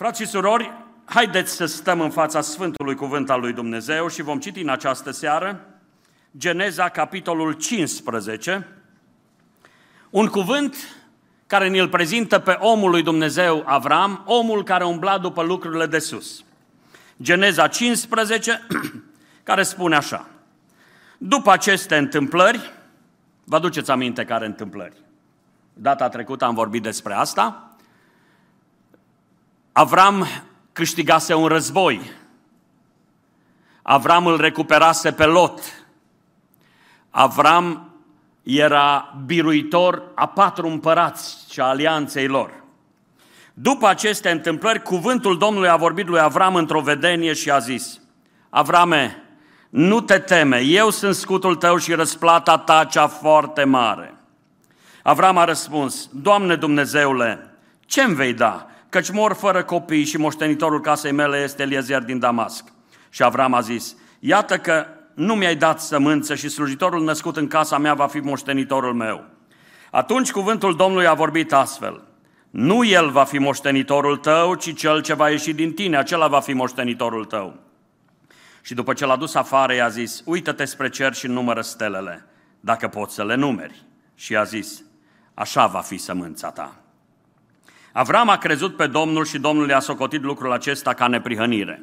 Frați și surori, haideți să stăm în fața Sfântului Cuvânt al lui Dumnezeu și vom citi în această seară Geneza, capitolul 15, un cuvânt care ne-l prezintă pe omul lui Dumnezeu Avram, omul care umbla după lucrurile de sus. Geneza 15, care spune așa. După aceste întâmplări, vă aduceți aminte care întâmplări? Data trecută am vorbit despre asta. Avram câștigase un război. Avram îl recuperase pe Lot. Avram era biruitor a patru împărați și a alianței lor. După aceste întâmplări, cuvântul Domnului a vorbit lui Avram într-o vedenie și a zis, Avrame, nu te teme, eu sunt scutul tău și răsplata ta cea foarte mare. Avram a răspuns, Doamne Dumnezeule, ce-mi vei da? Căci mor fără copii și moștenitorul casei mele este Eliezer din Damasc. Și Avram a zis, iată că nu mi-ai dat sămânță și slujitorul născut în casa mea va fi moștenitorul meu. Atunci cuvântul Domnului a vorbit astfel, nu el va fi moștenitorul tău, ci cel ce va ieși din tine, acela va fi moștenitorul tău. Și după ce l-a dus afară, i-a zis, uită-te spre cer și numără stelele, dacă poți să le numeri. Și i-a zis, așa va fi sămânța ta. Avram a crezut pe Domnul și Domnul i-a socotit lucrul acesta ca neprihănire.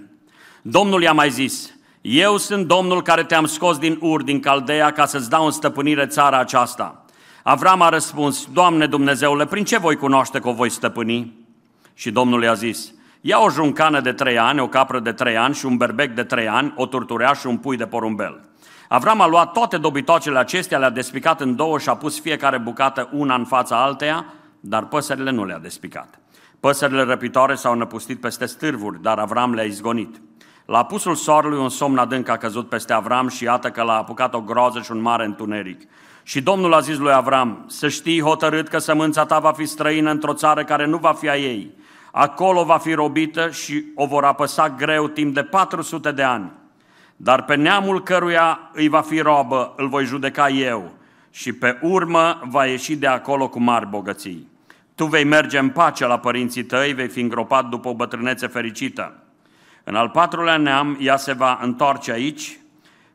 Domnul i-a mai zis, eu sunt Domnul care te-am scos din Ur, din Caldea, ca să-ți dau în stăpânire țara aceasta. Avram a răspuns, Doamne Dumnezeule, prin ce voi cunoaște că o voi stăpâni? Și Domnul i-a zis, ia o juncană de trei ani, o capră de trei ani și un berbec de trei ani, o turturea și un pui de porumbel. Avram a luat toate dobitoacele acestea, le-a despicat în două și a pus fiecare bucată una în fața alteia, dar păsările nu le-a despicat. Păsările răpitoare s-au năpustit peste stârvuri, dar Avram le-a izgonit. La apusul soarelui un somn adânc a căzut peste Avram și iată că l-a apucat o groază și un mare întuneric. Și Domnul a zis lui Avram, să știi hotărât că sămânța ta va fi străină într-o țară care nu va fi a ei. Acolo va fi robită și o vor apăsa greu timp de 400 de ani. Dar pe neamul căruia îi va fi robă, îl voi judeca eu și pe urmă va ieși de acolo cu mari bogății. Tu vei merge în pace la părinții tăi, vei fi îngropat după o bătrânețe fericită. În al patrulea neam, ea se va întoarce aici,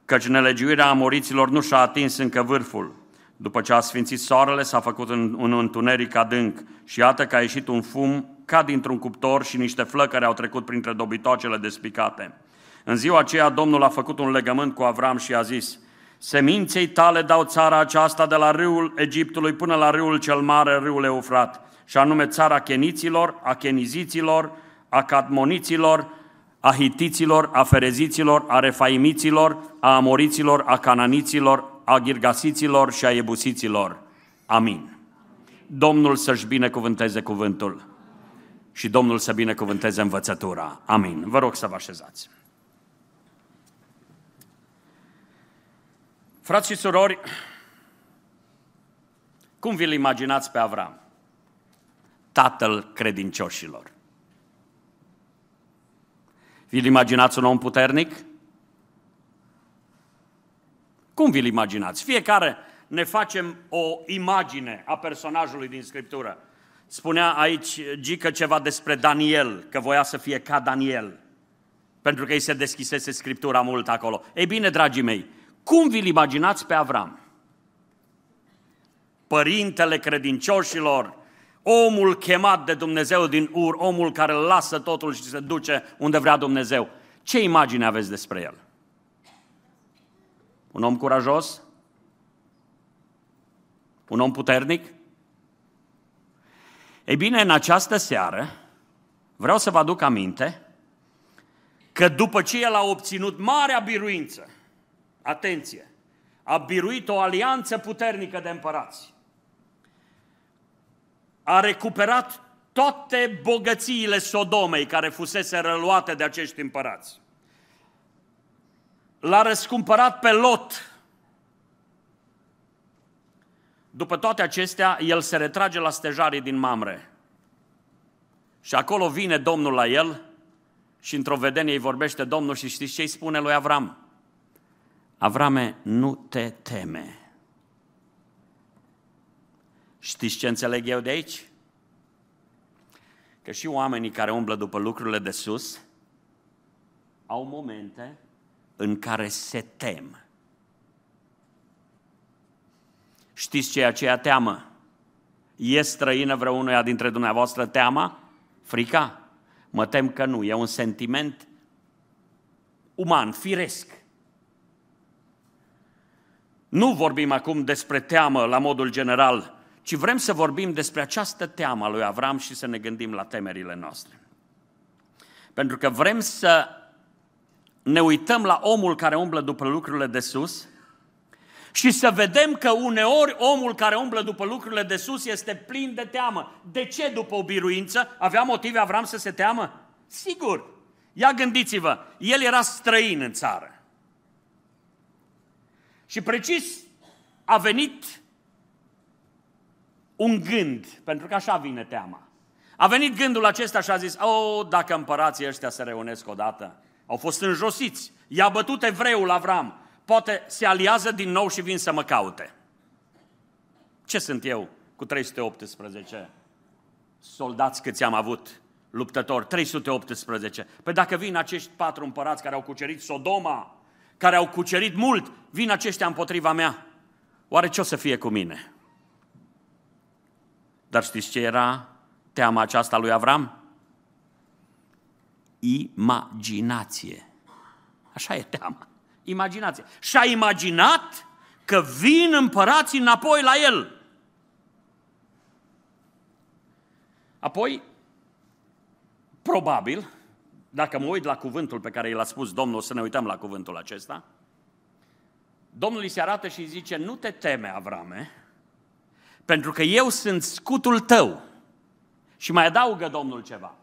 căci nelegiuirea amoriților nu și-a atins încă vârful. După ce a sfințit soarele, s-a făcut un, un întuneric adânc și iată că a ieșit un fum ca dintr-un cuptor și niște flăcări au trecut printre dobitocele despicate. În ziua aceea Domnul a făcut un legământ cu Avram și a zis, Seminței tale dau țara aceasta de la râul Egiptului până la râul cel mare, râul Eufrat, și anume țara Cheniților, a Cheniziților, a Cadmoniților, a Hitiților, a Fereziților, a Refaimiților, a Amoriților, a Cananiților, a Girgasiților și a Ebusiților. Amin. Domnul să-și binecuvânteze cuvântul și Domnul să binecuvânteze învățătura. Amin. Vă rog să vă așezați. Frați și surori, cum vi-l imaginați pe Avram? Tatăl credincioșilor. Vi-l imaginați un om puternic? Cum vi-l imaginați? Fiecare ne facem o imagine a personajului din Scriptură. Spunea aici Gică ceva despre Daniel, că voia să fie ca Daniel, pentru că îi se deschisese Scriptura mult acolo. Ei bine, dragii mei, cum vi-l imaginați pe Avram? Părintele credincioșilor, omul chemat de Dumnezeu din Ur, omul care lasă totul și se duce unde vrea Dumnezeu. Ce imagine aveți despre el? Un om curajos? Un om puternic? Ei bine, în această seară vreau să vă aduc aminte că după ce el a obținut marea biruință, atenție, a biruit o alianță puternică de împărați, a recuperat toate bogățiile Sodomei care fusese răluate de acești împărați. L-a răscumpărat pe Lot. După toate acestea, el se retrage la stejarii din Mamre. Și acolo vine Domnul la el și într-o vedenie îi vorbește Domnul și știți ce îi spune lui Avram? Avrame, nu te teme. Știți ce înțeleg eu de aici? că și oamenii care umblă după lucrurile de sus au momente în care se tem. Știți ce e aceea teamă? E străină vreunuia dintre dumneavoastră teama? Frica? Mă tem că nu, e un sentiment uman, firesc. Nu vorbim acum despre teamă la modul general, ci vrem să vorbim despre această teamă a lui Avram și să ne gândim la temerile noastre. Pentru că vrem să ne uităm la omul care umblă după lucrurile de sus și să vedem că uneori omul care umblă după lucrurile de sus este plin de teamă. De ce după o biruință avea motive Avram să se teamă? Sigur. Ia gândiți-vă, el era străin în țară. Și precis a venit un gând, pentru că așa vine teama. A venit gândul acesta și a zis, oh, dacă împărații ăștia se reunesc odată, au fost înjosiți, i-a bătut evreul Avram, poate se aliază din nou și vin să mă caute. Ce sunt eu cu 318 soldați câți am avut, luptători, 318. Păi dacă vin acești patru împărați care au cucerit Sodoma, care au cucerit mult, vin aceștia împotriva mea, oare ce o să fie cu mine? Dar știți ce era teama aceasta lui Avram? Imaginație. Așa e teama. Imaginație. Și-a imaginat că vin împărații înapoi la el. Apoi, probabil, dacă mă uit la cuvântul pe care l-a spus Domnul, să ne uităm la cuvântul acesta, Domnul îi se arată și îi zice, nu te teme, Avrame, pentru că eu sunt scutul tău. Și mai adaugă Domnul ceva.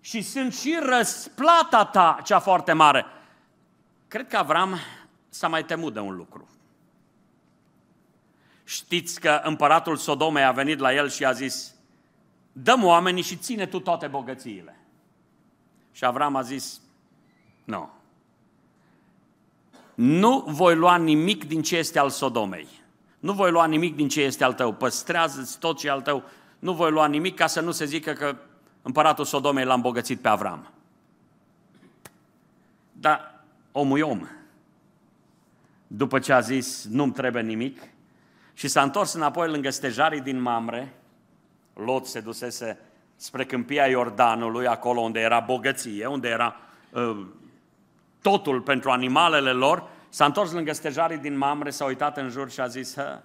Și sunt și răsplata ta cea foarte mare. Cred că Avram s-a mai temut de un lucru. Știți că împăratul Sodomei a venit la el și a zis, dăm oamenii și ține tu toate bogățiile. Și Avram a zis, nu, nu voi lua nimic din ce este al Sodomei. Nu voi lua nimic din ce este al tău. Păstrează-ți tot ce e al tău. Nu voi lua nimic ca să nu se zică că împăratul Sodomei l-a îmbogățit pe Avram. Dar omul e om. După ce a zis, nu-mi trebuie nimic, și s-a întors înapoi lângă stejarii din Mamre, Lot se dusese spre câmpia Iordanului, acolo unde era bogăție, unde era uh, totul pentru animalele lor, s-a întors lângă stejarii din Mamre, s-a uitat în jur și a zis, Hă,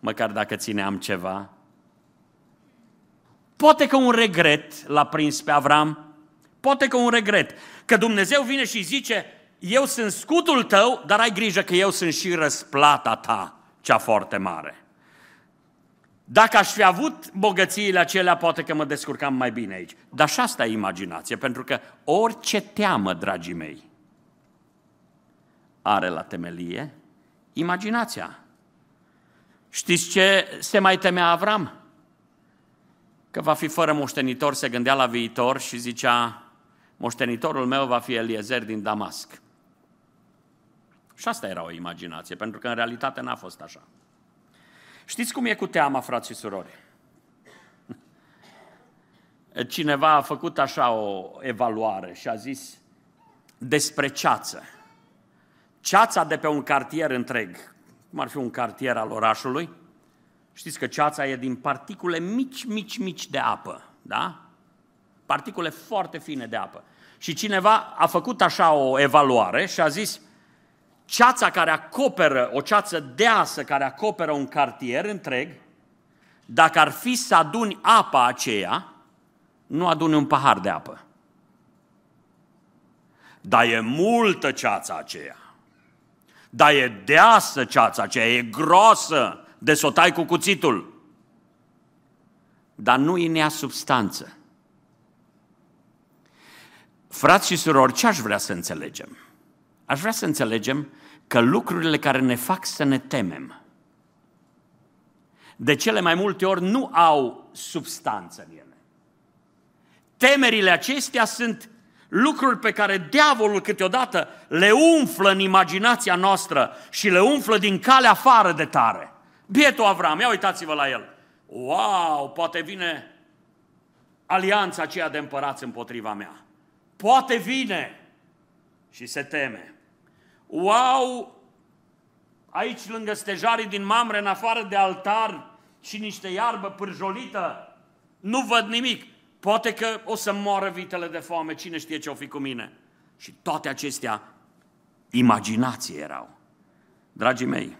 măcar dacă țineam ceva. Poate că un regret l-a prins pe Avram, poate că un regret, că Dumnezeu vine și zice, eu sunt scutul tău, dar ai grijă că eu sunt și răsplata ta, cea foarte mare. Dacă aș fi avut bogățiile acelea, poate că mă descurcam mai bine aici. Dar și asta e imaginație, pentru că orice teamă, dragii mei, are la temelie imaginația. Știți ce se mai temea Avram? Că va fi fără moștenitor, se gândea la viitor și zicea, moștenitorul meu va fi Eliezer din Damasc. Și asta era o imaginație, pentru că în realitate n-a fost așa. Știți cum e cu teama, frați și surori? Cineva a făcut așa o evaluare și a zis despre ceață. Ceața de pe un cartier întreg, cum ar fi un cartier al orașului, știți că ceața e din particule mici, mici, mici de apă, da? Particule foarte fine de apă. Și cineva a făcut așa o evaluare și a zis, ceața care acoperă, o ceață deasă care acoperă un cartier întreg, dacă ar fi să aduni apa aceea, nu aduni un pahar de apă. Dar e multă ceața aceea. Dar e deasă ceața aceea, e groasă de să o tai cu cuțitul. Dar nu e nea substanță. Frați și surori, ce aș vrea să înțelegem? Aș vrea să înțelegem că lucrurile care ne fac să ne temem, de cele mai multe ori nu au substanță în ele. Temerile acestea sunt lucruri pe care diavolul câteodată le umflă în imaginația noastră și le umflă din calea afară de tare. Bietul Avram, ia uitați-vă la el. Wow, poate vine alianța aceea de împărați împotriva mea. Poate vine și se teme. Wow! Aici, lângă stejarii din Mamre, în afară de altar și niște iarbă pârjolită, nu văd nimic. Poate că o să moară vitele de foame, cine știe ce o fi cu mine. Și toate acestea, imaginație erau. Dragii mei,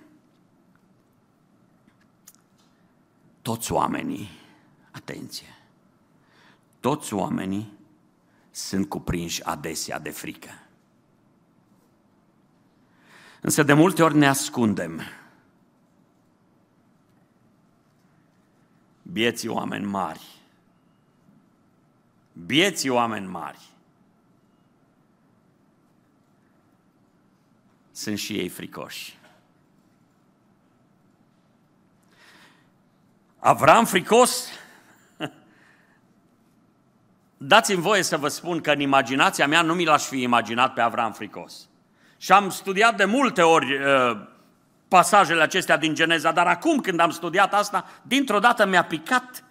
toți oamenii, atenție, toți oamenii sunt cuprinși adesea de frică. Însă de multe ori ne ascundem. Bieții oameni mari. Bieții oameni mari. Sunt și ei fricoși. Avram fricos? Dați-mi voie să vă spun că în imaginația mea nu mi l-aș fi imaginat pe Avram fricos. Și am studiat de multe ori uh, pasajele acestea din Geneza, dar acum când am studiat asta, dintr-o dată mi-a picat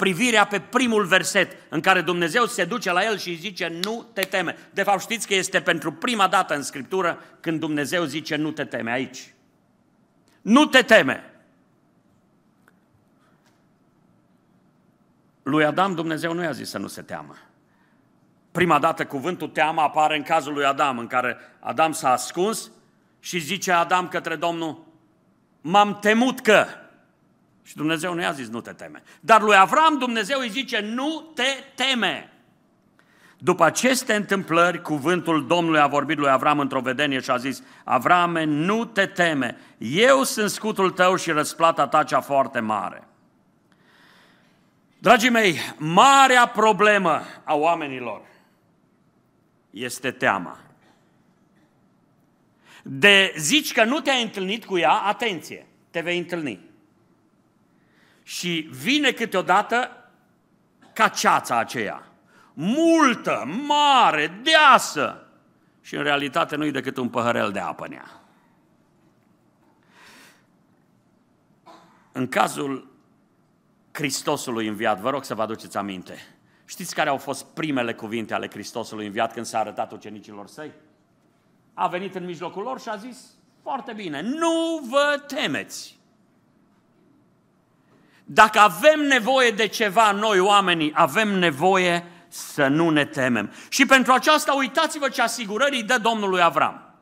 privirea pe primul verset în care Dumnezeu se duce la el și îi zice nu te teme. De fapt știți că este pentru prima dată în Scriptură când Dumnezeu zice nu te teme aici. Nu te teme. Lui Adam Dumnezeu nu i-a zis să nu se teamă. Prima dată cuvântul teamă apare în cazul lui Adam, în care Adam s-a ascuns și zice Adam către Domnul, m-am temut că... Și Dumnezeu nu i-a zis, nu te teme. Dar lui Avram Dumnezeu îi zice, nu te teme. După aceste întâmplări, cuvântul Domnului a vorbit lui Avram într-o vedenie și a zis, Avrame, nu te teme, eu sunt scutul tău și răsplata ta cea foarte mare. Dragii mei, marea problemă a oamenilor este teama. De zici că nu te-ai întâlnit cu ea, atenție, te vei întâlni. Și vine câteodată ca ceața aceea, multă, mare, deasă, și în realitate nu e decât un păhărel de apă în ea. În cazul Hristosului înviat, vă rog să vă aduceți aminte, Știți care au fost primele cuvinte ale Hristosului înviat când s-a arătat ucenicilor săi? A venit în mijlocul lor și a zis, foarte bine, nu vă temeți. Dacă avem nevoie de ceva, noi oamenii avem nevoie să nu ne temem. Și pentru aceasta uitați-vă ce asigurări îi dă Domnului Avram.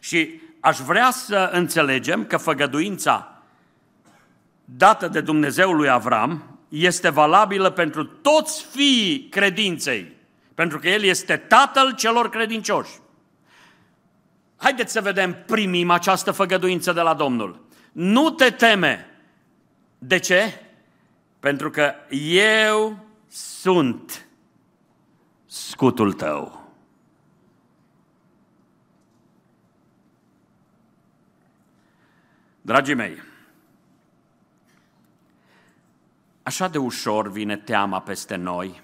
Și aș vrea să înțelegem că făgăduința dată de Dumnezeu lui Avram este valabilă pentru toți fiii credinței, pentru că El este Tatăl celor credincioși. Haideți să vedem primim această făgăduință de la Domnul. Nu te teme. De ce? Pentru că eu sunt scutul tău. Dragii mei, Așa de ușor vine teama peste noi,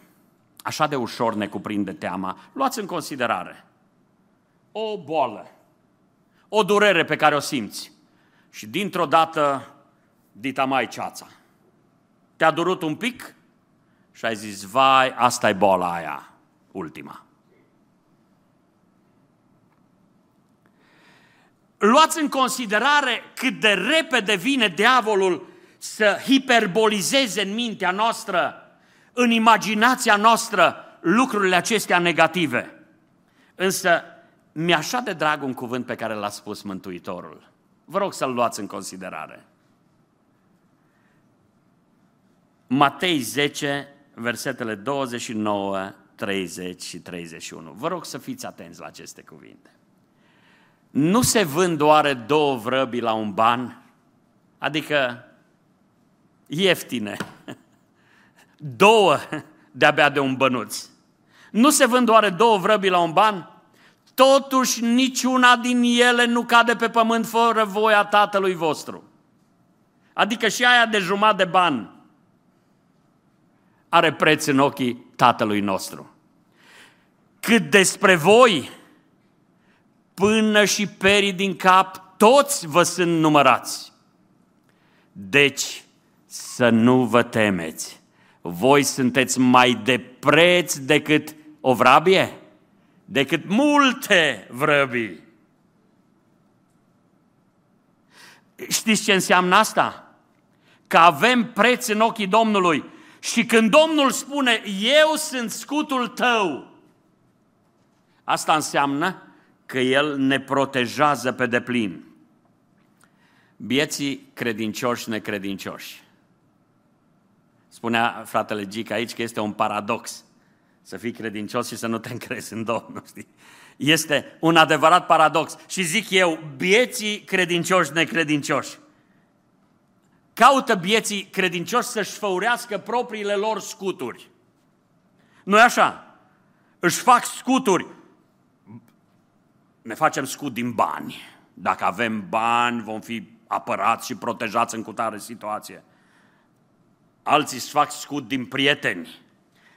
așa de ușor ne cuprinde teama. Luați în considerare o boală, o durere pe care o simți și dintr-o dată dita mai ceața. Te-a durut un pic și ai zis, vai, asta e boala aia, ultima. Luați în considerare cât de repede vine diavolul să hiperbolizeze în mintea noastră, în imaginația noastră, lucrurile acestea negative. Însă mi-e așa de drag un cuvânt pe care l-a spus Mântuitorul. Vă rog să-l luați în considerare. Matei 10, versetele 29, 30 și 31. Vă rog să fiți atenți la aceste cuvinte. Nu se vând doar două vrăbi la un ban? Adică ieftine. Două de-abia de un bănuț. Nu se vând doar două vrăbi la un ban? Totuși niciuna din ele nu cade pe pământ fără voia tatălui vostru. Adică și aia de jumătate de ban are preț în ochii tatălui nostru. Cât despre voi, până și perii din cap, toți vă sunt numărați. Deci, să nu vă temeți. voi sunteți mai de preț decât o vrabie? Decât multe vrăbii. Știți ce înseamnă asta? Că avem preț în ochii Domnului. Și când Domnul spune, eu sunt scutul tău, asta înseamnă că El ne protejează pe deplin. Bieții credincioși necredincioși. Spunea fratele Gic aici că este un paradox să fii credincios și să nu te încrezi în Domnul. Știi? Este un adevărat paradox. Și zic eu, bieții credincioși necredincioși. Caută bieții credincioși să-și făurească propriile lor scuturi. nu așa? Își fac scuturi. Ne facem scut din bani. Dacă avem bani, vom fi apărați și protejați în cutare situație. Alții își fac scut din prieteni,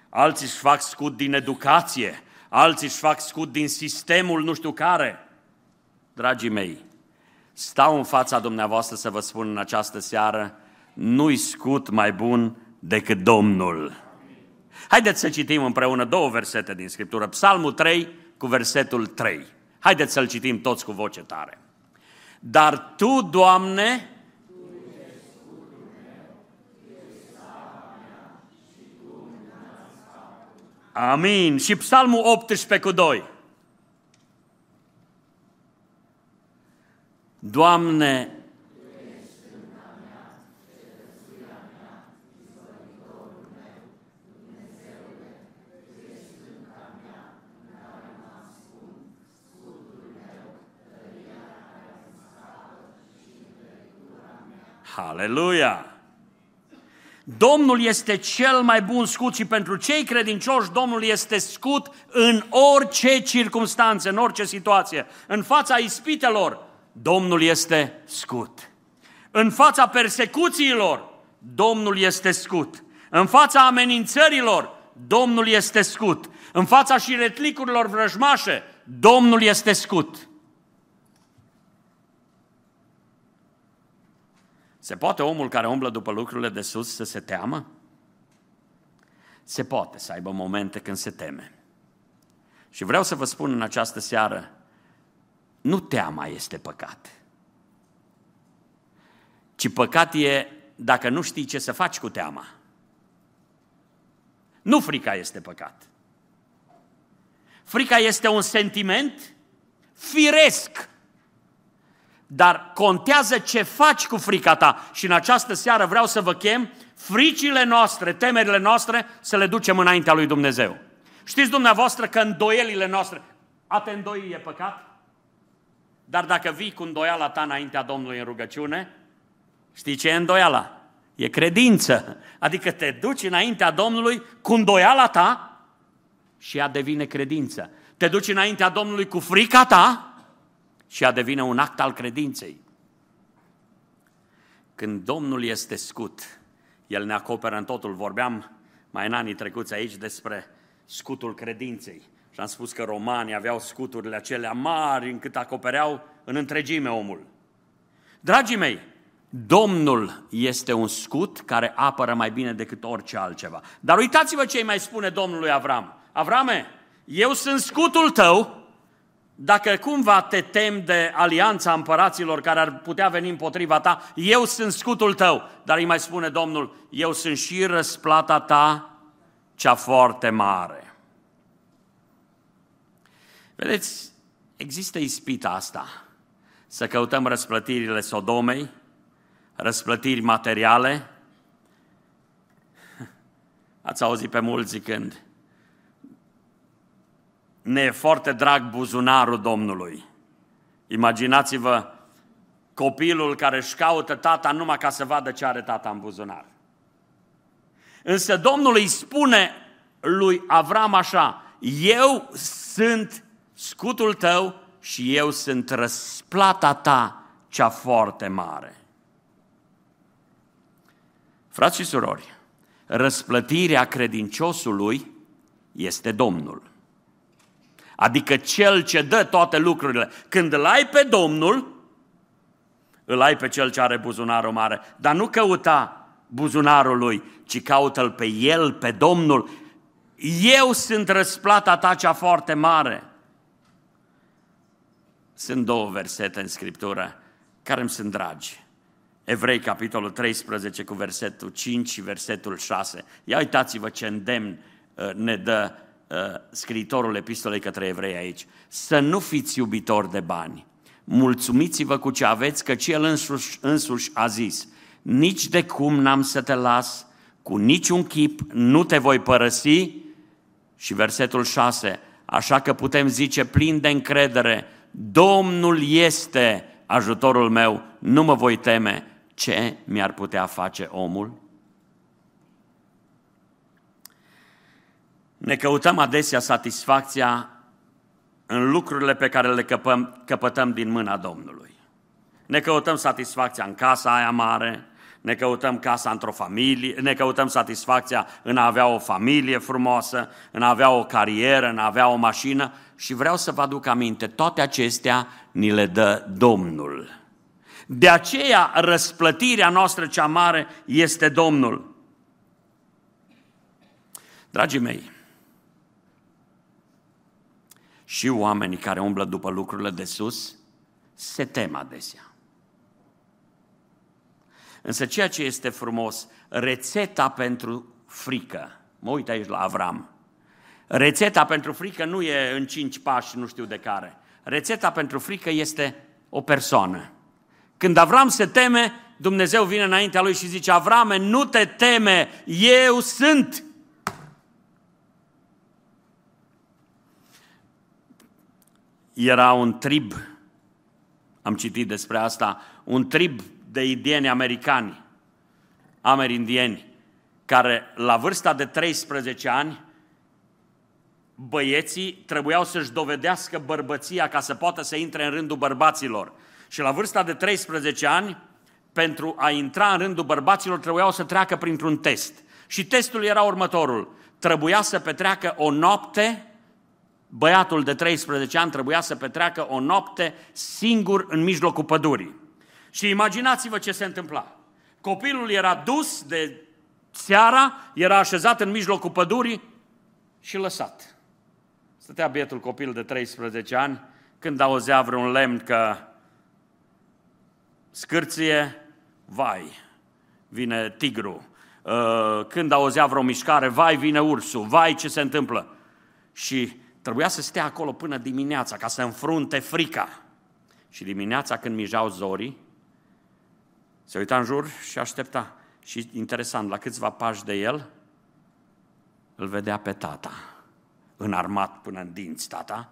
alții își fac scut din educație, alții își fac scut din sistemul nu știu care. Dragii mei, stau în fața dumneavoastră să vă spun în această seară, nu-i scut mai bun decât Domnul. Haideți să citim împreună două versete din Scriptură, Psalmul 3 cu versetul 3. Haideți să-l citim toți cu voce tare. Dar Tu, Doamne, Amin. Și Psalmul 18 cu 2. Doamne, Haleluia! Domnul este cel mai bun scut și pentru cei credincioși Domnul este scut în orice circunstanțe, în orice situație. În fața ispitelor, Domnul este scut. În fața persecuțiilor, Domnul este scut. În fața amenințărilor, Domnul este scut. În fața șiretlicurilor vrăjmașe, Domnul este scut. Se poate omul care umblă după lucrurile de sus să se teamă? Se poate să aibă momente când se teme. Și vreau să vă spun în această seară, nu teama este păcat. Ci păcat e dacă nu știi ce să faci cu teama. Nu frica este păcat. Frica este un sentiment firesc dar contează ce faci cu frica ta. Și în această seară vreau să vă chem fricile noastre, temerile noastre, să le ducem înaintea lui Dumnezeu. Știți dumneavoastră că îndoielile noastre, a te îndoi e păcat? Dar dacă vii cu îndoiala ta înaintea Domnului în rugăciune, știi ce e îndoiala? E credință. Adică te duci înaintea Domnului cu îndoiala ta și ea devine credință. Te duci înaintea Domnului cu frica ta și a devine un act al credinței. Când Domnul este scut, El ne acoperă în totul. Vorbeam mai în anii trecuți aici despre scutul credinței. Și am spus că romanii aveau scuturile acelea mari încât acopereau în întregime omul. Dragii mei, Domnul este un scut care apără mai bine decât orice altceva. Dar uitați-vă ce îi mai spune Domnul lui Avram. Avrame, eu sunt scutul tău dacă cumva te tem de alianța împăraților care ar putea veni împotriva ta, eu sunt scutul tău. Dar îi mai spune Domnul, eu sunt și răsplata ta cea foarte mare. Vedeți, există ispita asta, să căutăm răsplătirile Sodomei, răsplătiri materiale. Ați auzit pe mulți zicând, ne e foarte drag buzunarul Domnului. Imaginați-vă copilul care își caută tata numai ca să vadă ce are tata în buzunar. Însă Domnul îi spune lui Avram așa, eu sunt scutul tău și eu sunt răsplata ta cea foarte mare. Frați și surori, răsplătirea credinciosului este Domnul adică cel ce dă toate lucrurile. Când îl ai pe Domnul, îl ai pe cel ce are buzunarul mare, dar nu căuta buzunarul lui, ci caută-L pe El, pe Domnul. Eu sunt răsplata ta cea foarte mare. Sunt două versete în Scriptură care îmi sunt dragi. Evrei, capitolul 13, cu versetul 5 și versetul 6. Ia uitați-vă ce îndemn uh, ne dă uh, scriitorul epistolei către evrei aici. Să nu fiți iubitori de bani. Mulțumiți-vă cu ce aveți, căci El însuși, însuși a zis, nici de cum n-am să te las, cu niciun chip nu te voi părăsi. Și versetul 6, așa că putem zice plin de încredere, Domnul este ajutorul meu, nu mă voi teme, ce mi-ar putea face omul? Ne căutăm adesea satisfacția în lucrurile pe care le căpăm, căpătăm din mâna Domnului. Ne căutăm satisfacția în casa aia mare, ne căutăm casa într-o familie, ne căutăm satisfacția în a avea o familie frumoasă, în a avea o carieră, în a avea o mașină și vreau să vă aduc aminte, toate acestea ni le dă Domnul. De aceea răsplătirea noastră cea mare este Domnul. Dragii mei, și oamenii care umblă după lucrurile de sus se tem adesea. Însă ceea ce este frumos, rețeta pentru frică, mă uit aici la Avram, rețeta pentru frică nu e în cinci pași, nu știu de care. Rețeta pentru frică este o persoană. Când Avram se teme, Dumnezeu vine înaintea lui și zice, Avrame, nu te teme, eu sunt. Era un trib, am citit despre asta, un trib de indieni americani, amerindieni, care la vârsta de 13 ani, băieții trebuiau să-și dovedească bărbăția ca să poată să intre în rândul bărbaților. Și la vârsta de 13 ani, pentru a intra în rândul bărbaților, trebuiau să treacă printr-un test. Și testul era următorul. Trebuia să petreacă o noapte, băiatul de 13 ani trebuia să petreacă o noapte singur în mijlocul pădurii. Și imaginați-vă ce se întâmpla. Copilul era dus de seara, era așezat în mijlocul pădurii și lăsat. Stătea bietul copil de 13 ani, când auzea vreun lemn că scârție, vai, vine tigru. Uh, când auzea vreo mișcare, vai, vine ursul, vai, ce se întâmplă. Și trebuia să stea acolo până dimineața ca să înfrunte frica. Și dimineața când mijau zorii, se uita în jur și aștepta. Și interesant, la câțiva pași de el, îl vedea pe tata, înarmat până în dinți tata,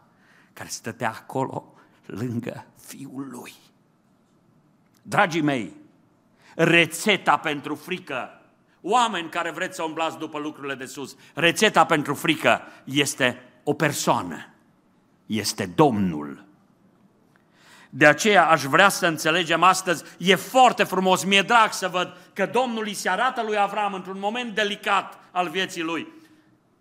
care stătea acolo lângă fiul lui. Dragii mei, rețeta pentru frică, oameni care vreți să umblați după lucrurile de sus, rețeta pentru frică este o persoană, este Domnul. De aceea aș vrea să înțelegem astăzi, e foarte frumos, mi-e drag să văd că Domnul îi se arată lui Avram într-un moment delicat al vieții lui.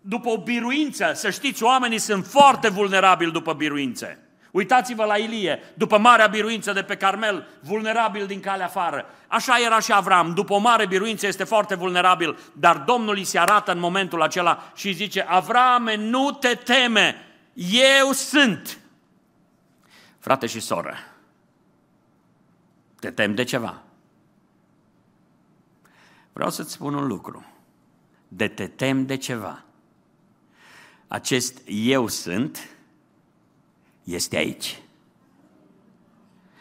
După o biruință, să știți, oamenii sunt foarte vulnerabili după biruințe. Uitați-vă la Ilie, după marea biruință de pe Carmel, vulnerabil din calea afară. Așa era și Avram, după o mare biruință este foarte vulnerabil, dar Domnul îi se arată în momentul acela și zice, Avrame, nu te teme, eu sunt. Frate și soră, te tem de ceva? Vreau să-ți spun un lucru. De te tem de ceva. Acest eu sunt este aici.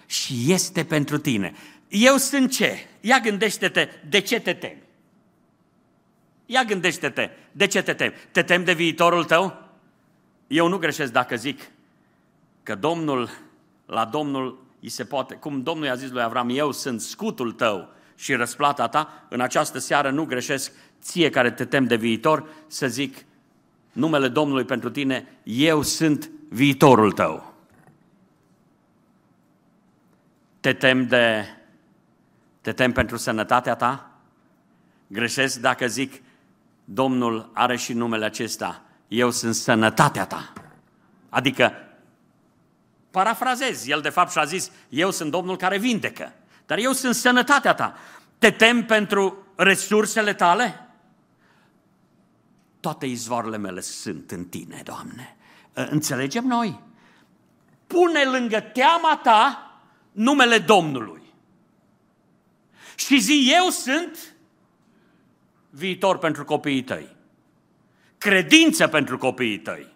Și este pentru tine. Eu sunt ce? Ia gândește-te, de ce te temi? Ia gândește-te, de ce te temi? Te temi de viitorul tău? Eu nu greșesc dacă zic că Domnul, la Domnul îi se poate, cum Domnul i-a zis lui Avram, eu sunt scutul tău și răsplata ta, în această seară nu greșesc ție care te tem de viitor, să zic numele Domnului pentru tine, eu sunt viitorul tău. Te tem de te tem pentru sănătatea ta? Greșesc dacă zic Domnul are și numele acesta. Eu sunt sănătatea ta. Adică parafrazez, el de fapt și-a zis, eu sunt Domnul care vindecă, dar eu sunt sănătatea ta. Te tem pentru resursele tale? Toate izvoarele mele sunt în tine, Doamne. Înțelegem noi? Pune lângă teama ta numele Domnului. Și zi, eu sunt viitor pentru copiii tăi. Credință pentru copiii tăi.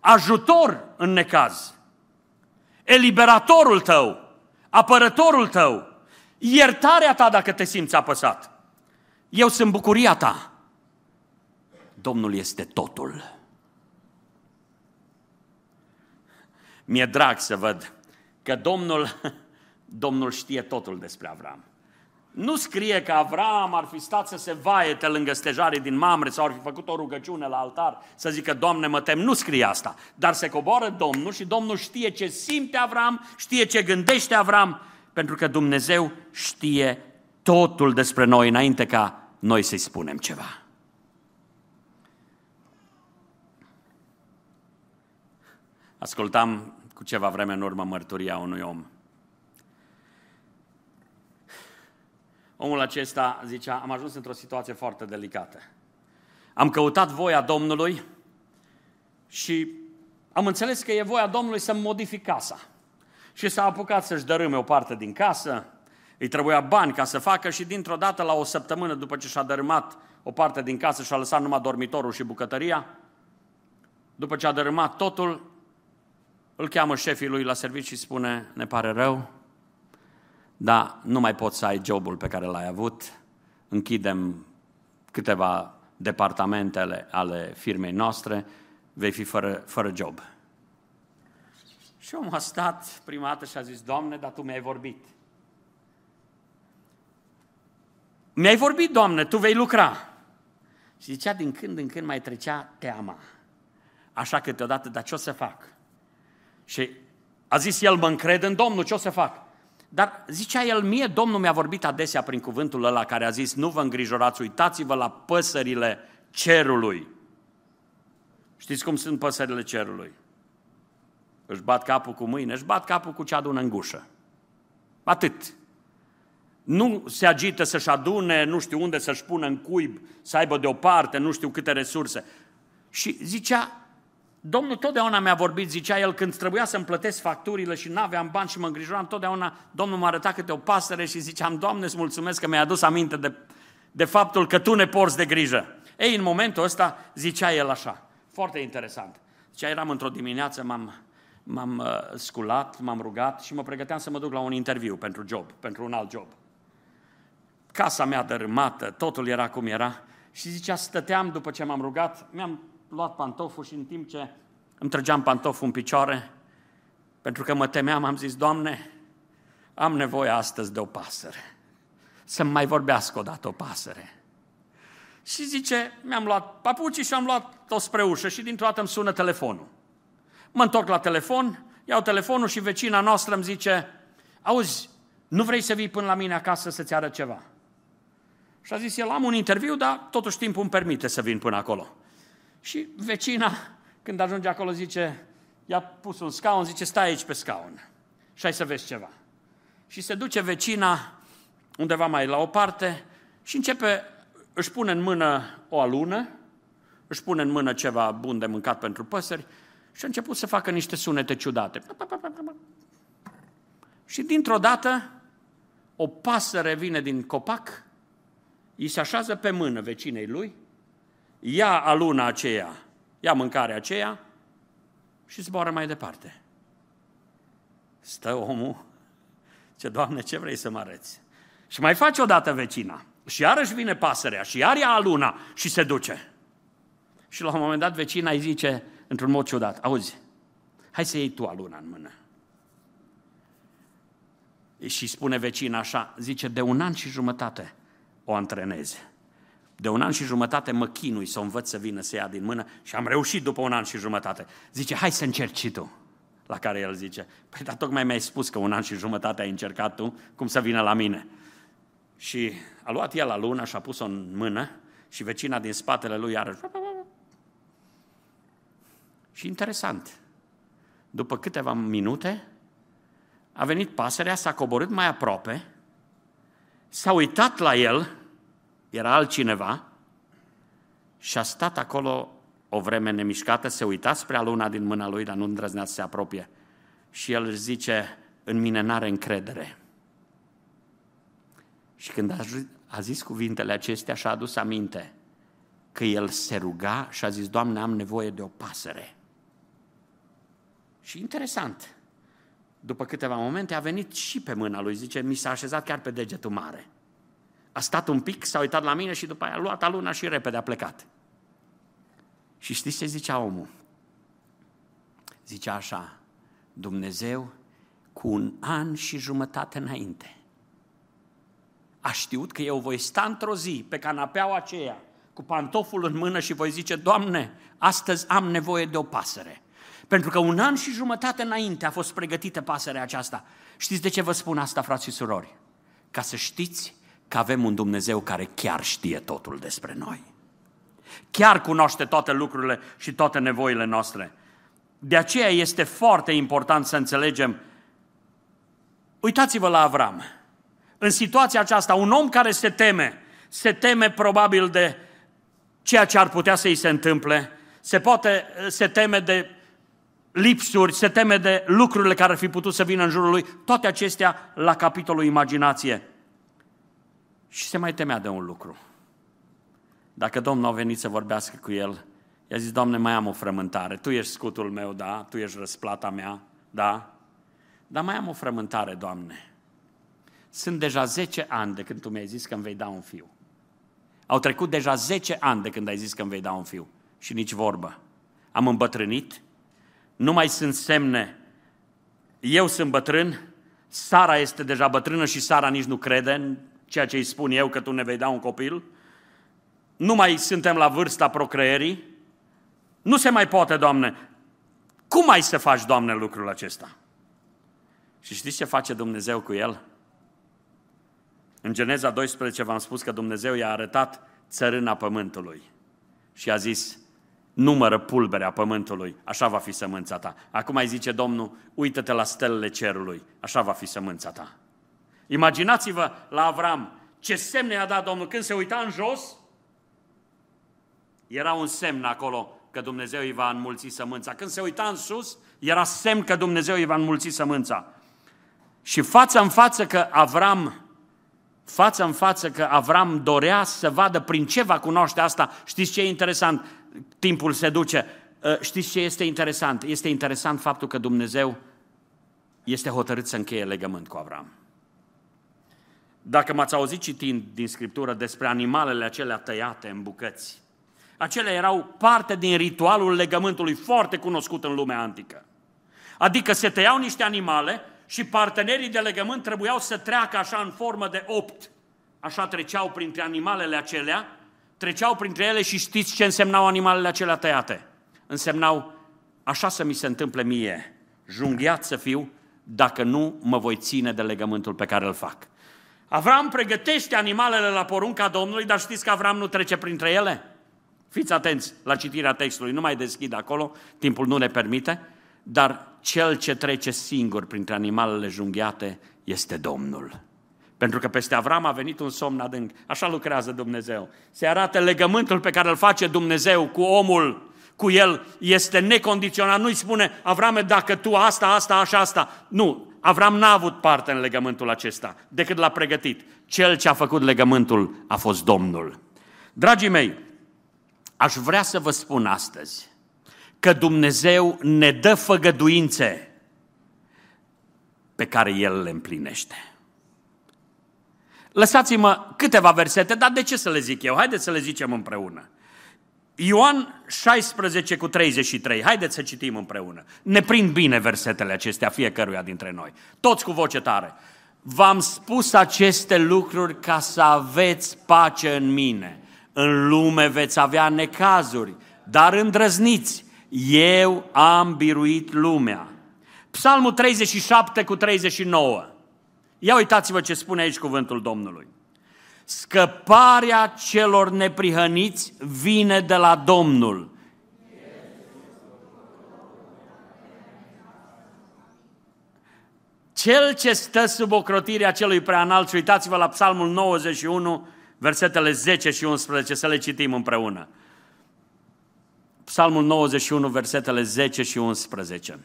Ajutor în necaz. Eliberatorul tău. Apărătorul tău. Iertarea ta dacă te simți apăsat. Eu sunt bucuria ta. Domnul este totul. Mi-e drag să văd că Domnul, Domnul știe totul despre Avram. Nu scrie că Avram ar fi stat să se vaete lângă stejarii din Mamre sau ar fi făcut o rugăciune la altar să zică, Doamne, mă tem. Nu scrie asta. Dar se coboară Domnul și Domnul știe ce simte Avram, știe ce gândește Avram, pentru că Dumnezeu știe totul despre noi înainte ca noi să-i spunem ceva. Ascultam cu ceva vreme în urmă mărturia unui om. Omul acesta zicea, am ajuns într-o situație foarte delicată. Am căutat voia Domnului și am înțeles că e voia Domnului să modific casa. Și s-a apucat să-și dărâme o parte din casă, îi trebuia bani ca să facă și dintr-o dată, la o săptămână după ce și-a dărâmat o parte din casă și a lăsat numai dormitorul și bucătăria, după ce a dărâmat totul, îl cheamă șefii lui la serviciu și spune, ne pare rău, dar nu mai poți să ai jobul pe care l-ai avut, închidem câteva departamentele ale firmei noastre, vei fi fără, fără job. Și omul a stat prima dată și a zis, Doamne, dar Tu mi-ai vorbit. Mi-ai vorbit, Doamne, Tu vei lucra. Și zicea, din când în când mai trecea teama. Așa câteodată, dar ce o să fac? Și a zis el, mă încred în Domnul, ce o să fac? Dar zicea el, mie Domnul mi-a vorbit adesea prin cuvântul ăla care a zis, nu vă îngrijorați, uitați-vă la păsările cerului. Știți cum sunt păsările cerului? Își bat capul cu mâine, își bat capul cu ce adună în gușă. Atât. Nu se agită să-și adune, nu știu unde să-și pună în cuib, să aibă deoparte, nu știu câte resurse. Și zicea, Domnul totdeauna mi-a vorbit, zicea el, când trebuia să-mi plătesc facturile și n-aveam bani și mă îngrijoram, totdeauna Domnul m-a arătat câte o pasăre și ziceam, Doamne, îți mulțumesc că mi-ai adus aminte de, de faptul că Tu ne porți de grijă. Ei, în momentul ăsta zicea el așa, foarte interesant. Zicea, eram într-o dimineață, m-am, m-am uh, sculat, m-am rugat și mă pregăteam să mă duc la un interviu pentru job, pentru un alt job. Casa mea dărâmată, totul era cum era și zicea, stăteam după ce m-am rugat, mi-am luat pantoful și în timp ce îmi trăgeam pantoful în picioare, pentru că mă temeam, am zis, Doamne, am nevoie astăzi de o pasăre. Să-mi mai vorbească odată o pasăre. Și zice, mi-am luat papucii și am luat-o spre ușă și dintr-o dată îmi sună telefonul. Mă întorc la telefon, iau telefonul și vecina noastră îmi zice, auzi, nu vrei să vii până la mine acasă să-ți arăt ceva? Și a zis, el am un interviu, dar totuși timpul îmi permite să vin până acolo. Și vecina, când ajunge acolo, zice, i-a pus un scaun, zice, stai aici pe scaun și hai să vezi ceva. Și se duce vecina undeva mai la o parte și începe, își pune în mână o alună, își pune în mână ceva bun de mâncat pentru păsări și a început să facă niște sunete ciudate. Și dintr-o dată, o pasăre vine din copac, îi se așează pe mână vecinei lui ia aluna aceea, ia mâncarea aceea și zboară mai departe. Stă omul, ce Doamne, ce vrei să mă arăți? Și mai face o dată vecina. Și iarăși vine pasărea și iar ia aluna și se duce. Și la un moment dat vecina îi zice, într-un mod ciudat, auzi, hai să iei tu aluna în mână. Și spune vecina așa, zice, de un an și jumătate o antreneze. De un an și jumătate mă chinui să o învăț să vină să ia din mână și am reușit după un an și jumătate. Zice, hai să încerci și tu. La care el zice, păi dar tocmai mi-ai spus că un an și jumătate ai încercat tu, cum să vină la mine. Și a luat el la lună și a pus-o în mână și vecina din spatele lui iarăși. Și interesant, după câteva minute, a venit pasărea, s-a coborât mai aproape, s-a uitat la el era altcineva și a stat acolo o vreme nemișcată, se uita spre luna din mâna lui, dar nu îndrăznea să se apropie. Și el își zice, în mine n-are încredere. Și când a, a zis cuvintele acestea și-a adus aminte că el se ruga și a zis, Doamne, am nevoie de o pasăre. Și interesant, după câteva momente a venit și pe mâna lui, zice, mi s-a așezat chiar pe degetul mare. A stat un pic, s-a uitat la mine și după aia a luat aluna și repede a plecat. Și știți ce zicea omul? Zicea așa, Dumnezeu cu un an și jumătate înainte a știut că eu voi sta într-o zi pe canapeaua aceea cu pantoful în mână și voi zice, Doamne, astăzi am nevoie de o pasăre. Pentru că un an și jumătate înainte a fost pregătită pasărea aceasta. Știți de ce vă spun asta, frați și surori? Ca să știți că avem un Dumnezeu care chiar știe totul despre noi. Chiar cunoaște toate lucrurile și toate nevoile noastre. De aceea este foarte important să înțelegem. Uitați-vă la Avram. În situația aceasta, un om care se teme, se teme probabil de ceea ce ar putea să-i se întâmple, se, poate, se teme de lipsuri, se teme de lucrurile care ar fi putut să vină în jurul lui, toate acestea la capitolul imaginație. Și se mai temea de un lucru. Dacă Domnul a venit să vorbească cu el, i-a zis, Doamne, mai am o frământare, Tu ești scutul meu, da, Tu ești răsplata mea, da, dar mai am o frământare, Doamne. Sunt deja 10 ani de când Tu mi-ai zis că îmi vei da un fiu. Au trecut deja 10 ani de când ai zis că îmi vei da un fiu și nici vorbă. Am îmbătrânit, nu mai sunt semne. Eu sunt bătrân, Sara este deja bătrână și Sara nici nu crede în ceea ce îi spun eu că tu ne vei da un copil. Nu mai suntem la vârsta procreierii. Nu se mai poate, Doamne. Cum ai să faci, Doamne, lucrul acesta? Și știți ce face Dumnezeu cu el? În Geneza 12 v-am spus că Dumnezeu i-a arătat țărâna pământului și a zis, numără pulberea pământului, așa va fi sămânța ta. Acum mai zice Domnul, uită-te la stelele cerului, așa va fi sămânța ta. Imaginați-vă la Avram, ce semne a dat Domnul. Când se uita în jos, era un semn acolo că Dumnezeu îi va înmulți sămânța. Când se uita în sus, era semn că Dumnezeu îi va înmulți sămânța. Și față în față că Avram față în față că Avram dorea să vadă prin ce va cunoaște asta. Știți ce e interesant? Timpul se duce. Ă, știți ce este interesant? Este interesant faptul că Dumnezeu este hotărât să încheie legământ cu Avram. Dacă m-ați auzit citind din Scriptură despre animalele acelea tăiate în bucăți, acelea erau parte din ritualul legământului foarte cunoscut în lumea antică. Adică se tăiau niște animale și partenerii de legământ trebuiau să treacă așa în formă de opt. Așa treceau printre animalele acelea, treceau printre ele și știți ce însemnau animalele acelea tăiate? Însemnau, așa să mi se întâmple mie, junghiat să fiu, dacă nu mă voi ține de legământul pe care îl fac. Avram pregătește animalele la porunca Domnului, dar știți că Avram nu trece printre ele? Fiți atenți la citirea textului, nu mai deschid acolo, timpul nu ne permite, dar cel ce trece singur printre animalele junghiate este Domnul. Pentru că peste Avram a venit un somn adânc. Așa lucrează Dumnezeu. Se arată legământul pe care îl face Dumnezeu cu omul, cu el, este necondiționat. Nu-i spune, Avrame, dacă tu asta, asta, așa, asta. Nu, Avram n-a avut parte în legământul acesta, decât l-a pregătit. Cel ce a făcut legământul a fost Domnul. Dragii mei, aș vrea să vă spun astăzi că Dumnezeu ne dă făgăduințe pe care El le împlinește. Lăsați-mă câteva versete, dar de ce să le zic eu? Haideți să le zicem împreună. Ioan 16 cu 33. Haideți să citim împreună. Ne prind bine versetele acestea fiecăruia dintre noi. Toți cu voce tare. V-am spus aceste lucruri ca să aveți pace în mine. În lume veți avea necazuri, dar îndrăzniți. Eu am biruit lumea. Psalmul 37 cu 39. Ia uitați-vă ce spune aici cuvântul Domnului. Scăparea celor neprihăniți vine de la Domnul. Cel ce stă sub ocrotirea celui preanalt, și uitați-vă la Psalmul 91, versetele 10 și 11, să le citim împreună. Psalmul 91, versetele 10 și 11.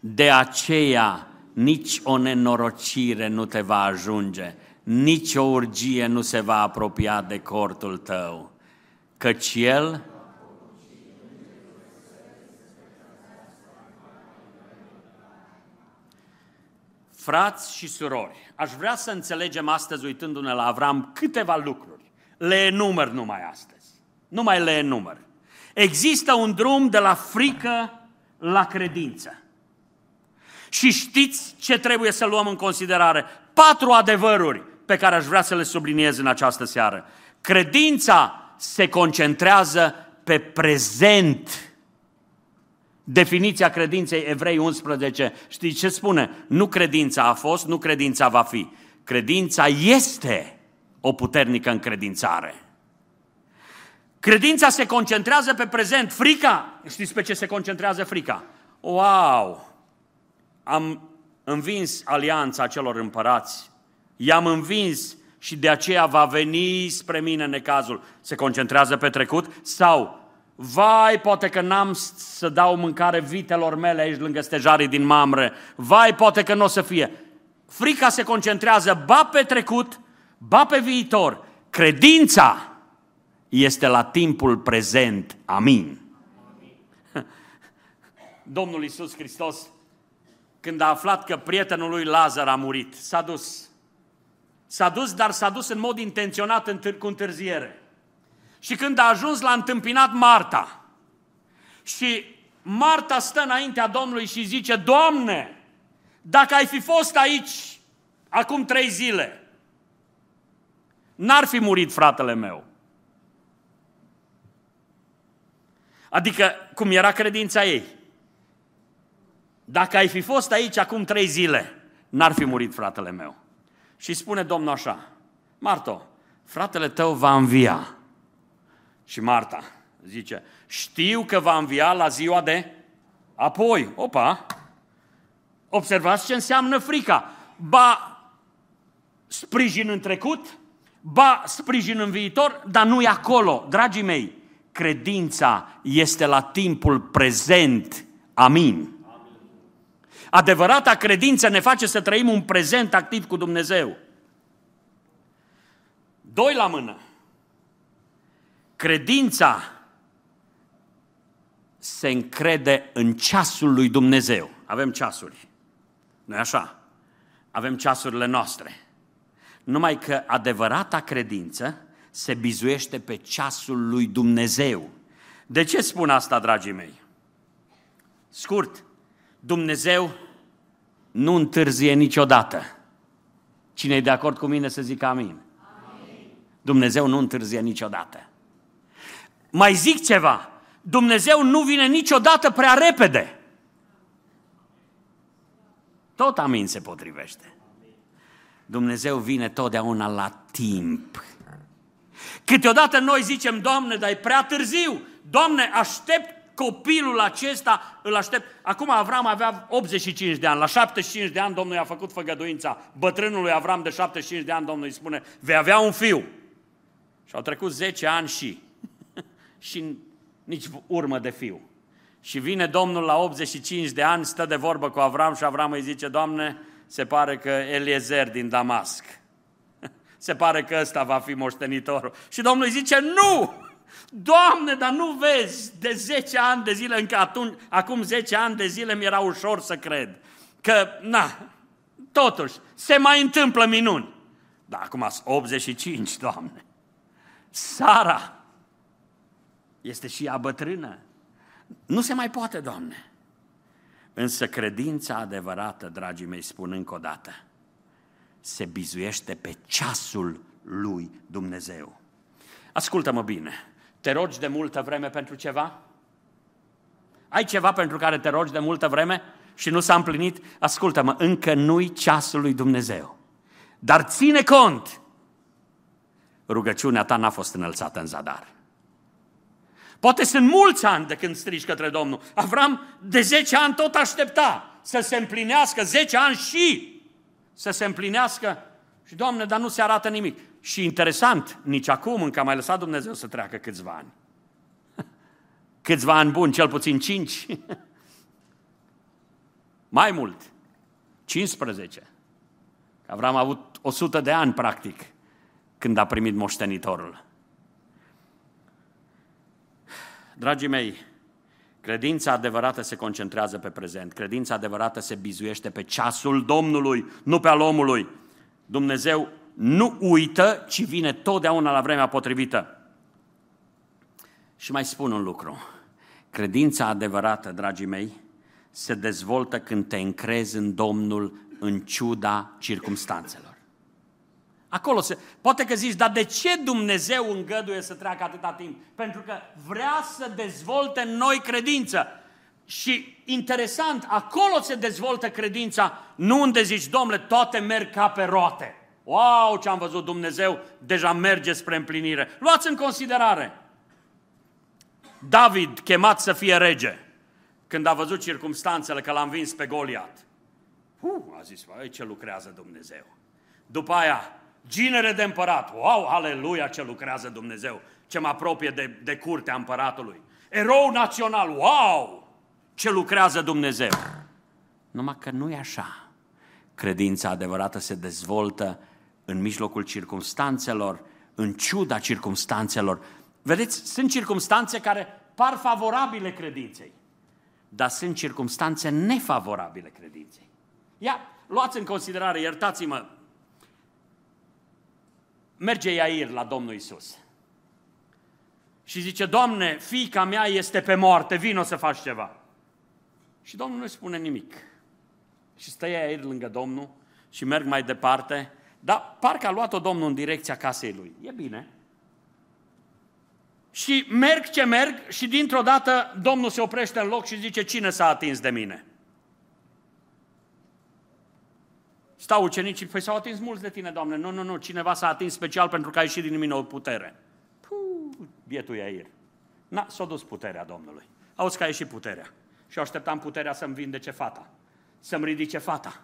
De aceea nici o nenorocire nu te va ajunge, nici o urgie nu se va apropia de cortul tău, căci El Frați și surori, aș vrea să înțelegem astăzi, uitându-ne la Avram, câteva lucruri. Le enumăr numai astăzi. Numai le enumăr. Există un drum de la frică la credință. Și știți ce trebuie să luăm în considerare? Patru adevăruri pe care aș vrea să le subliniez în această seară. Credința se concentrează pe prezent. Definiția credinței Evrei 11, știți ce spune? Nu credința a fost, nu credința va fi. Credința este o puternică încredințare. Credința se concentrează pe prezent. Frica, știți pe ce se concentrează frica? Wow! Am învins alianța celor împărați, i-am învins și de aceea va veni spre mine necazul. Se concentrează pe trecut sau Vai, poate că n-am să dau mâncare vitelor mele aici lângă stejarii din Mamre. Vai, poate că nu o să fie. Frica se concentrează ba pe trecut, ba pe viitor. Credința este la timpul prezent. Amin. Domnul Iisus Hristos, când a aflat că prietenul lui Lazar a murit, s-a dus. S-a dus, dar s-a dus în mod intenționat cu întârziere. Și când a ajuns, l-a întâmpinat Marta. Și Marta stă înaintea Domnului și zice, Doamne, dacă ai fi fost aici acum trei zile, n-ar fi murit fratele meu. Adică, cum era credința ei. Dacă ai fi fost aici acum trei zile, n-ar fi murit fratele meu. Și spune Domnul așa, Marto, fratele tău va învia. Și Marta zice, știu că va învia la ziua de apoi. Opa! Observați ce înseamnă frica. Ba sprijin în trecut, ba sprijin în viitor, dar nu e acolo. Dragii mei, credința este la timpul prezent. Amin. Adevărata credință ne face să trăim un prezent activ cu Dumnezeu. Doi la mână. Credința se încrede în ceasul lui Dumnezeu. Avem ceasuri. nu așa? Avem ceasurile noastre. Numai că adevărata credință se bizuiește pe ceasul lui Dumnezeu. De ce spun asta, dragii mei? Scurt, Dumnezeu nu întârzie niciodată. Cine e de acord cu mine să zică amin. amin. Dumnezeu nu întârzie niciodată. Mai zic ceva, Dumnezeu nu vine niciodată prea repede. Tot amin se potrivește. Dumnezeu vine totdeauna la timp. Câteodată noi zicem, Doamne, dar e prea târziu. Doamne, aștept copilul acesta, îl aștept. Acum Avram avea 85 de ani, la 75 de ani Domnul i-a făcut făgăduința. Bătrânului Avram de 75 de ani Domnul îi spune, vei avea un fiu. Și au trecut 10 ani și și nici urmă de fiu. Și vine Domnul la 85 de ani, stă de vorbă cu Avram și Avram îi zice, Doamne, se pare că Eliezer din Damasc, se pare că ăsta va fi moștenitorul. Și Domnul îi zice, nu! Doamne, dar nu vezi, de 10 ani de zile, încă atunci, acum 10 ani de zile mi-era ușor să cred că, na, totuși, se mai întâmplă minuni. Dar acum 85, Doamne. Sara, este și ea bătrână. Nu se mai poate, Doamne. Însă credința adevărată, dragii mei, spun încă o dată, se bizuiește pe ceasul lui Dumnezeu. Ascultă-mă bine, te rogi de multă vreme pentru ceva? Ai ceva pentru care te rogi de multă vreme și nu s-a împlinit? Ascultă-mă, încă nu-i ceasul lui Dumnezeu. Dar ține cont, rugăciunea ta n-a fost înălțată în zadar. Poate sunt mulți ani de când strigi către Domnul. Avram de 10 ani tot aștepta să se împlinească, 10 ani și să se împlinească Și, Doamne, dar nu se arată nimic. Și interesant, nici acum încă a mai lăsat Dumnezeu să treacă câțiva ani. Câțiva ani buni, cel puțin cinci. mai mult, 15. Avram a avut 100 de ani, practic, când a primit moștenitorul. Dragii mei, credința adevărată se concentrează pe prezent. Credința adevărată se bizuiește pe ceasul Domnului, nu pe al omului. Dumnezeu nu uită, ci vine totdeauna la vremea potrivită. Și mai spun un lucru. Credința adevărată, dragii mei, se dezvoltă când te încrezi în Domnul în ciuda circumstanțelor. Acolo se... Poate că zici, dar de ce Dumnezeu îngăduie să treacă atâta timp? Pentru că vrea să dezvolte în noi credință. Și interesant, acolo se dezvoltă credința, nu unde zici, domnule, toate merg ca pe roate. Wow, ce am văzut Dumnezeu, deja merge spre împlinire. Luați în considerare. David, chemat să fie rege, când a văzut circumstanțele că l-a învins pe Goliat. Uh, a zis, ce lucrează Dumnezeu. După aia, ginere de împărat. Wow, aleluia, ce lucrează Dumnezeu. Ce mă apropie de, de curtea împăratului. Erou național. Wow, ce lucrează Dumnezeu. Numai că nu e așa. Credința adevărată se dezvoltă în mijlocul circumstanțelor, în ciuda circumstanțelor. Vedeți, sunt circumstanțe care par favorabile credinței, dar sunt circumstanțe nefavorabile credinței. Ia, luați în considerare, iertați-mă, merge Iair la Domnul Isus și zice, Doamne, fiica mea este pe moarte, vino să faci ceva. Și Domnul nu spune nimic. Și stă Iair lângă Domnul și merg mai departe, dar parcă a luat-o Domnul în direcția casei lui. E bine. Și merg ce merg și dintr-o dată Domnul se oprește în loc și zice, cine s-a atins de mine? Stau ucenicii, păi s-au atins mulți de tine, Doamne. Nu, nu, nu, cineva s-a atins special pentru că a ieșit din mine o putere. Puh, bietul Iair. Na, s-a dus puterea Domnului. Auzi că a ieșit puterea. Și așteptam puterea să-mi vindece fata. Să-mi ridice fata.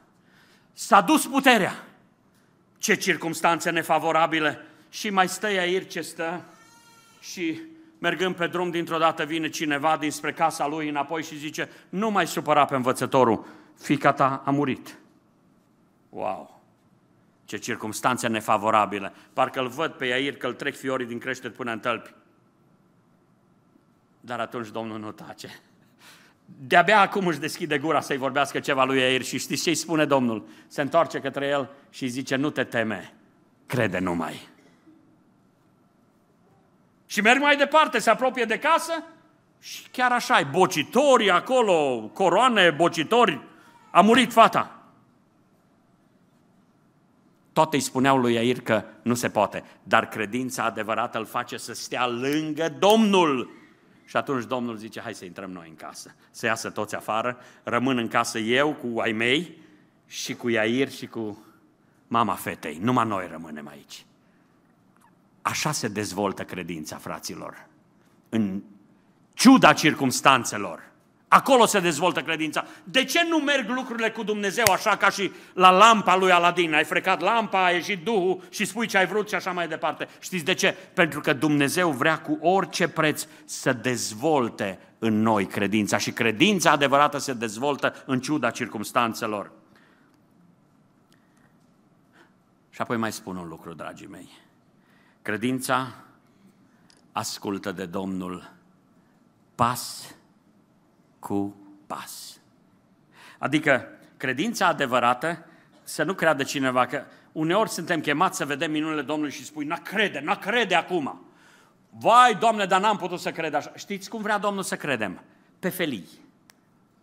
S-a dus puterea. Ce circumstanțe nefavorabile. Și mai stă Iair ce stă și mergând pe drum, dintr-o dată vine cineva dinspre casa lui înapoi și zice, nu mai supăra pe învățătorul, fica ta a murit. Wow! Ce circumstanțe nefavorabile. Parcă îl văd pe Iair că îl trec fiorii din creștet până în tălpi. Dar atunci Domnul nu tace. De-abia acum își deschide gura să-i vorbească ceva lui Iair și știți ce-i spune Domnul? Se întoarce către el și zice, nu te teme, crede numai. Și merg mai departe, se apropie de casă și chiar așa, ai bocitori acolo, coroane, bocitori, a murit fata. Toate îi spuneau lui Iair că nu se poate, dar credința adevărată îl face să stea lângă Domnul. Și atunci Domnul zice, hai să intrăm noi în casă, să iasă toți afară, rămân în casă eu cu ai mei și cu Iair și cu mama fetei, numai noi rămânem aici. Așa se dezvoltă credința, fraților, în ciuda circumstanțelor. Acolo se dezvoltă credința. De ce nu merg lucrurile cu Dumnezeu așa ca și la lampa lui Aladin? Ai frecat lampa, a ieșit Duhul și spui ce ai vrut și așa mai departe. Știți de ce? Pentru că Dumnezeu vrea cu orice preț să dezvolte în noi credința și credința adevărată se dezvoltă în ciuda circumstanțelor. Și apoi mai spun un lucru, dragii mei. Credința ascultă de Domnul pas cu pas. Adică credința adevărată, să nu creadă cineva că uneori suntem chemați să vedem minunile Domnului și spui, n-a crede, n-a crede acum. Vai, Doamne, dar n-am putut să cred așa. Știți cum vrea Domnul să credem? Pe felii.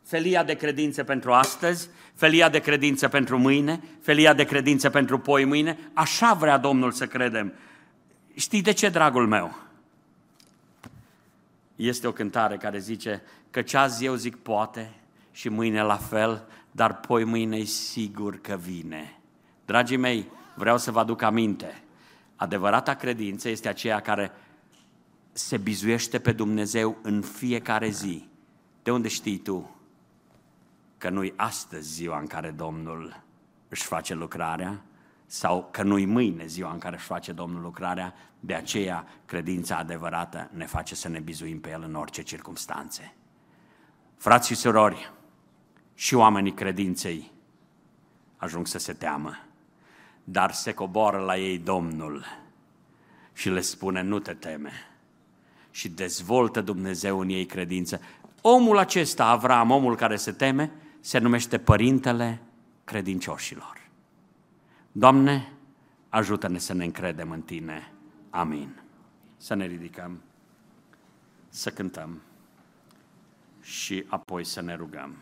Felia de credință pentru astăzi, felia de credință pentru mâine, felia de credință pentru poi mâine. Așa vrea Domnul să credem. Știi de ce, dragul meu? Este o cântare care zice, Căci azi eu zic poate și mâine la fel, dar poi mâine e sigur că vine. Dragii mei, vreau să vă aduc aminte. Adevărata credință este aceea care se bizuiește pe Dumnezeu în fiecare zi. De unde știi tu că nu-i astăzi ziua în care Domnul își face lucrarea, sau că nu-i mâine ziua în care își face Domnul lucrarea, de aceea credința adevărată ne face să ne bizuim pe El în orice circunstanțe. Frați și surori, și oamenii credinței ajung să se teamă, dar se coboară la ei Domnul și le spune, nu te teme. Și dezvoltă Dumnezeu în ei credință. Omul acesta, Avram, omul care se teme, se numește Părintele credincioșilor. Doamne, ajută-ne să ne încredem în Tine. Amin. Să ne ridicăm, să cântăm și apoi să ne rugăm.